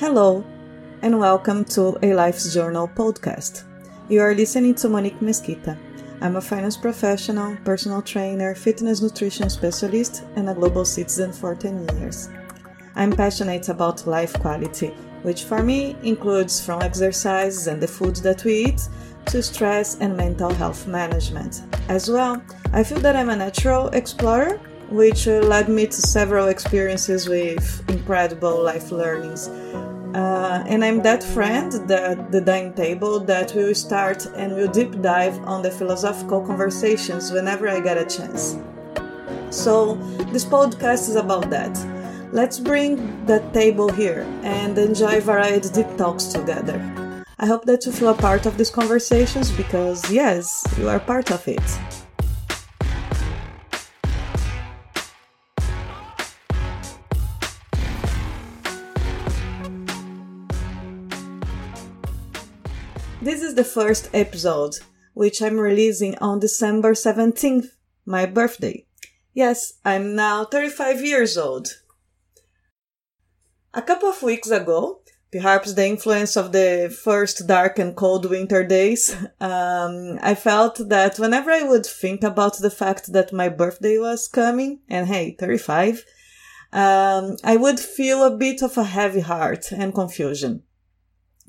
Hello, and welcome to a Life's Journal podcast. You are listening to Monique Mesquita. I'm a finance professional, personal trainer, fitness nutrition specialist, and a global citizen for 10 years. I'm passionate about life quality, which for me includes from exercise and the food that we eat to stress and mental health management. As well, I feel that I'm a natural explorer, which led me to several experiences with incredible life learnings. Uh, and I'm that friend, that the dining table, that will start and will deep dive on the philosophical conversations whenever I get a chance. So, this podcast is about that. Let's bring that table here and enjoy varied deep talks together. I hope that you feel a part of these conversations because, yes, you are part of it. Is the first episode, which I'm releasing on December 17th, my birthday. Yes, I'm now 35 years old. A couple of weeks ago, perhaps the influence of the first dark and cold winter days, um, I felt that whenever I would think about the fact that my birthday was coming, and hey, 35, um, I would feel a bit of a heavy heart and confusion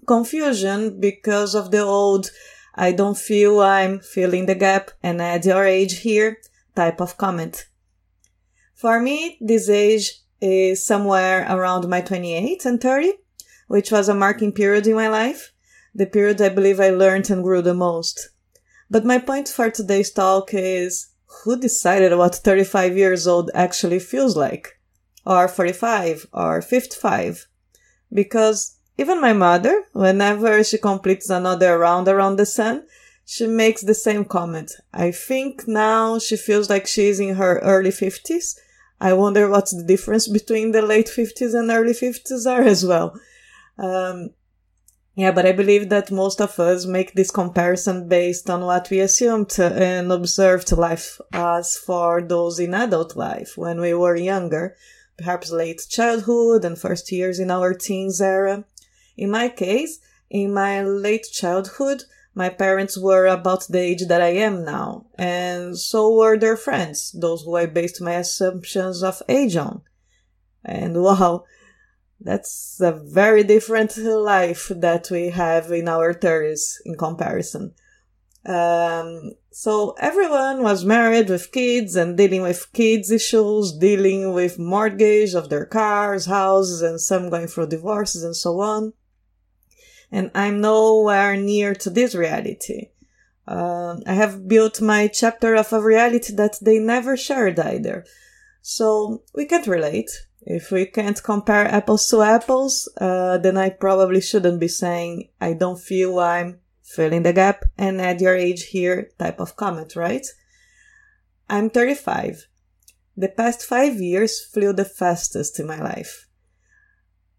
confusion because of the old I don't feel I'm filling the gap and at your age here type of comment. For me, this age is somewhere around my 28 and 30, which was a marking period in my life, the period I believe I learned and grew the most. But my point for today's talk is who decided what 35 years old actually feels like? Or 45 or 55? Because even my mother, whenever she completes another round around the sun, she makes the same comment. I think now she feels like she's in her early 50s. I wonder what's the difference between the late 50s and early 50s are as well. Um, yeah, but I believe that most of us make this comparison based on what we assumed and observed life as for those in adult life when we were younger, perhaps late childhood and first years in our teens era. In my case, in my late childhood, my parents were about the age that I am now, and so were their friends, those who I based my assumptions of age on. And wow, that's a very different life that we have in our 30s in comparison. Um, so everyone was married with kids and dealing with kids issues, dealing with mortgage of their cars, houses, and some going through divorces and so on and I'm nowhere near to this reality. Uh, I have built my chapter of a reality that they never shared either. So we can't relate. If we can't compare apples to apples, uh, then I probably shouldn't be saying I don't feel I'm filling the gap and add your age here type of comment, right? I'm 35. The past five years flew the fastest in my life.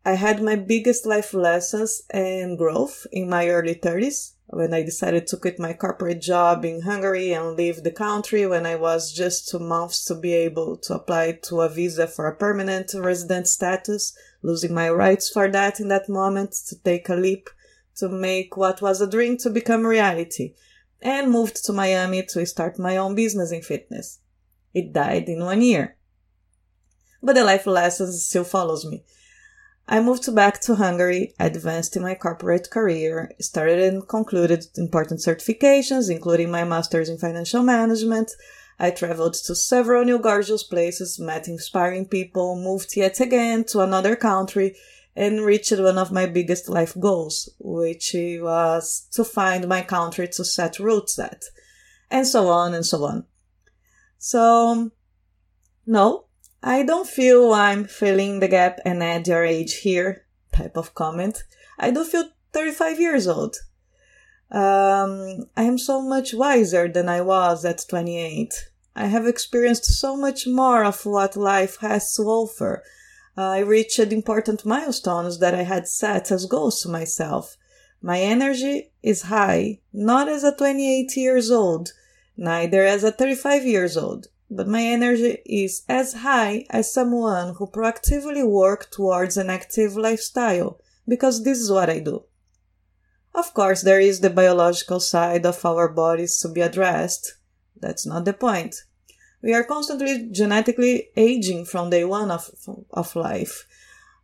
I had my biggest life lessons and growth in my early 30s when I decided to quit my corporate job in Hungary and leave the country when I was just two months to be able to apply to a visa for a permanent resident status, losing my rights for that in that moment to take a leap to make what was a dream to become reality and moved to Miami to start my own business in fitness. It died in one year. But the life lessons still follows me I moved back to Hungary, advanced in my corporate career, started and concluded important certifications, including my master's in financial management. I traveled to several new gorgeous places, met inspiring people, moved yet again to another country, and reached one of my biggest life goals, which was to find my country to set roots at, and so on and so on. So, no, I don't feel I'm filling the gap and add your age here type of comment. I do feel 35 years old. Um, I am so much wiser than I was at 28. I have experienced so much more of what life has to offer. I reached important milestones that I had set as goals to myself. My energy is high, not as a 28 years old, neither as a 35 years old but my energy is as high as someone who proactively works towards an active lifestyle because this is what I do. Of course, there is the biological side of our bodies to be addressed. That's not the point. We are constantly genetically aging from day one of, of life.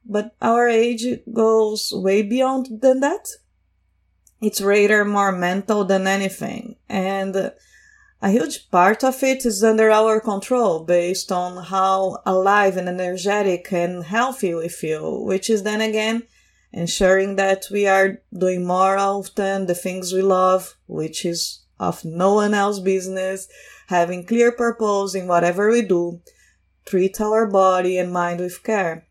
But our age goes way beyond than that. It's rather more mental than anything. And a huge part of it is under our control based on how alive and energetic and healthy we feel, which is then again ensuring that we are doing more often the things we love, which is of no one else's business, having clear purpose in whatever we do, treat our body and mind with care.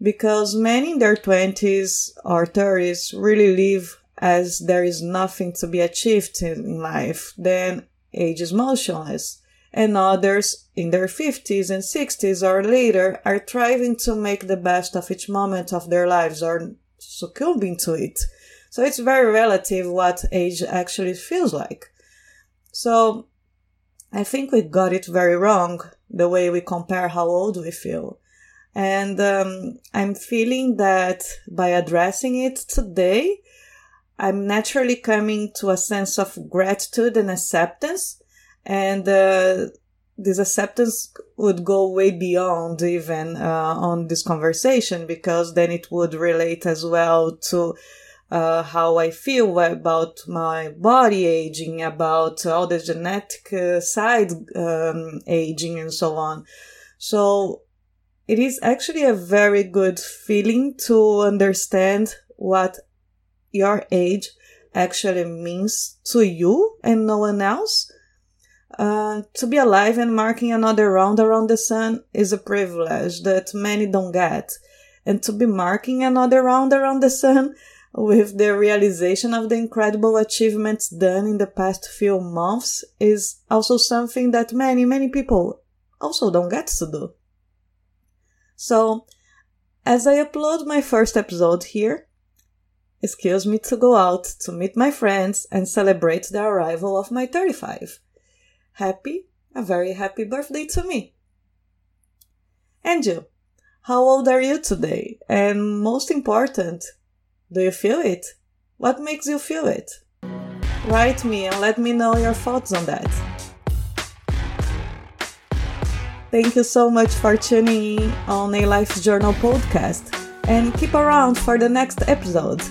Because many in their 20s or 30s really live as there is nothing to be achieved in life, then age is motionless. And others in their 50s and 60s or later are trying to make the best of each moment of their lives or succumbing to it. So it's very relative what age actually feels like. So I think we got it very wrong the way we compare how old we feel. And um, I'm feeling that by addressing it today, I'm naturally coming to a sense of gratitude and acceptance. And uh, this acceptance would go way beyond even uh, on this conversation because then it would relate as well to uh, how I feel about my body aging, about all the genetic uh, side um, aging, and so on. So it is actually a very good feeling to understand what your age actually means to you and no one else. Uh, to be alive and marking another round around the sun is a privilege that many don't get. And to be marking another round around the sun with the realization of the incredible achievements done in the past few months is also something that many, many people also don't get to do. So, as I upload my first episode here, excuse me to go out to meet my friends and celebrate the arrival of my 35. Happy, a very happy birthday to me. You, how old are you today? And most important, do you feel it? What makes you feel it? Write me and let me know your thoughts on that. Thank you so much for tuning in on A Life Journal podcast and keep around for the next episode.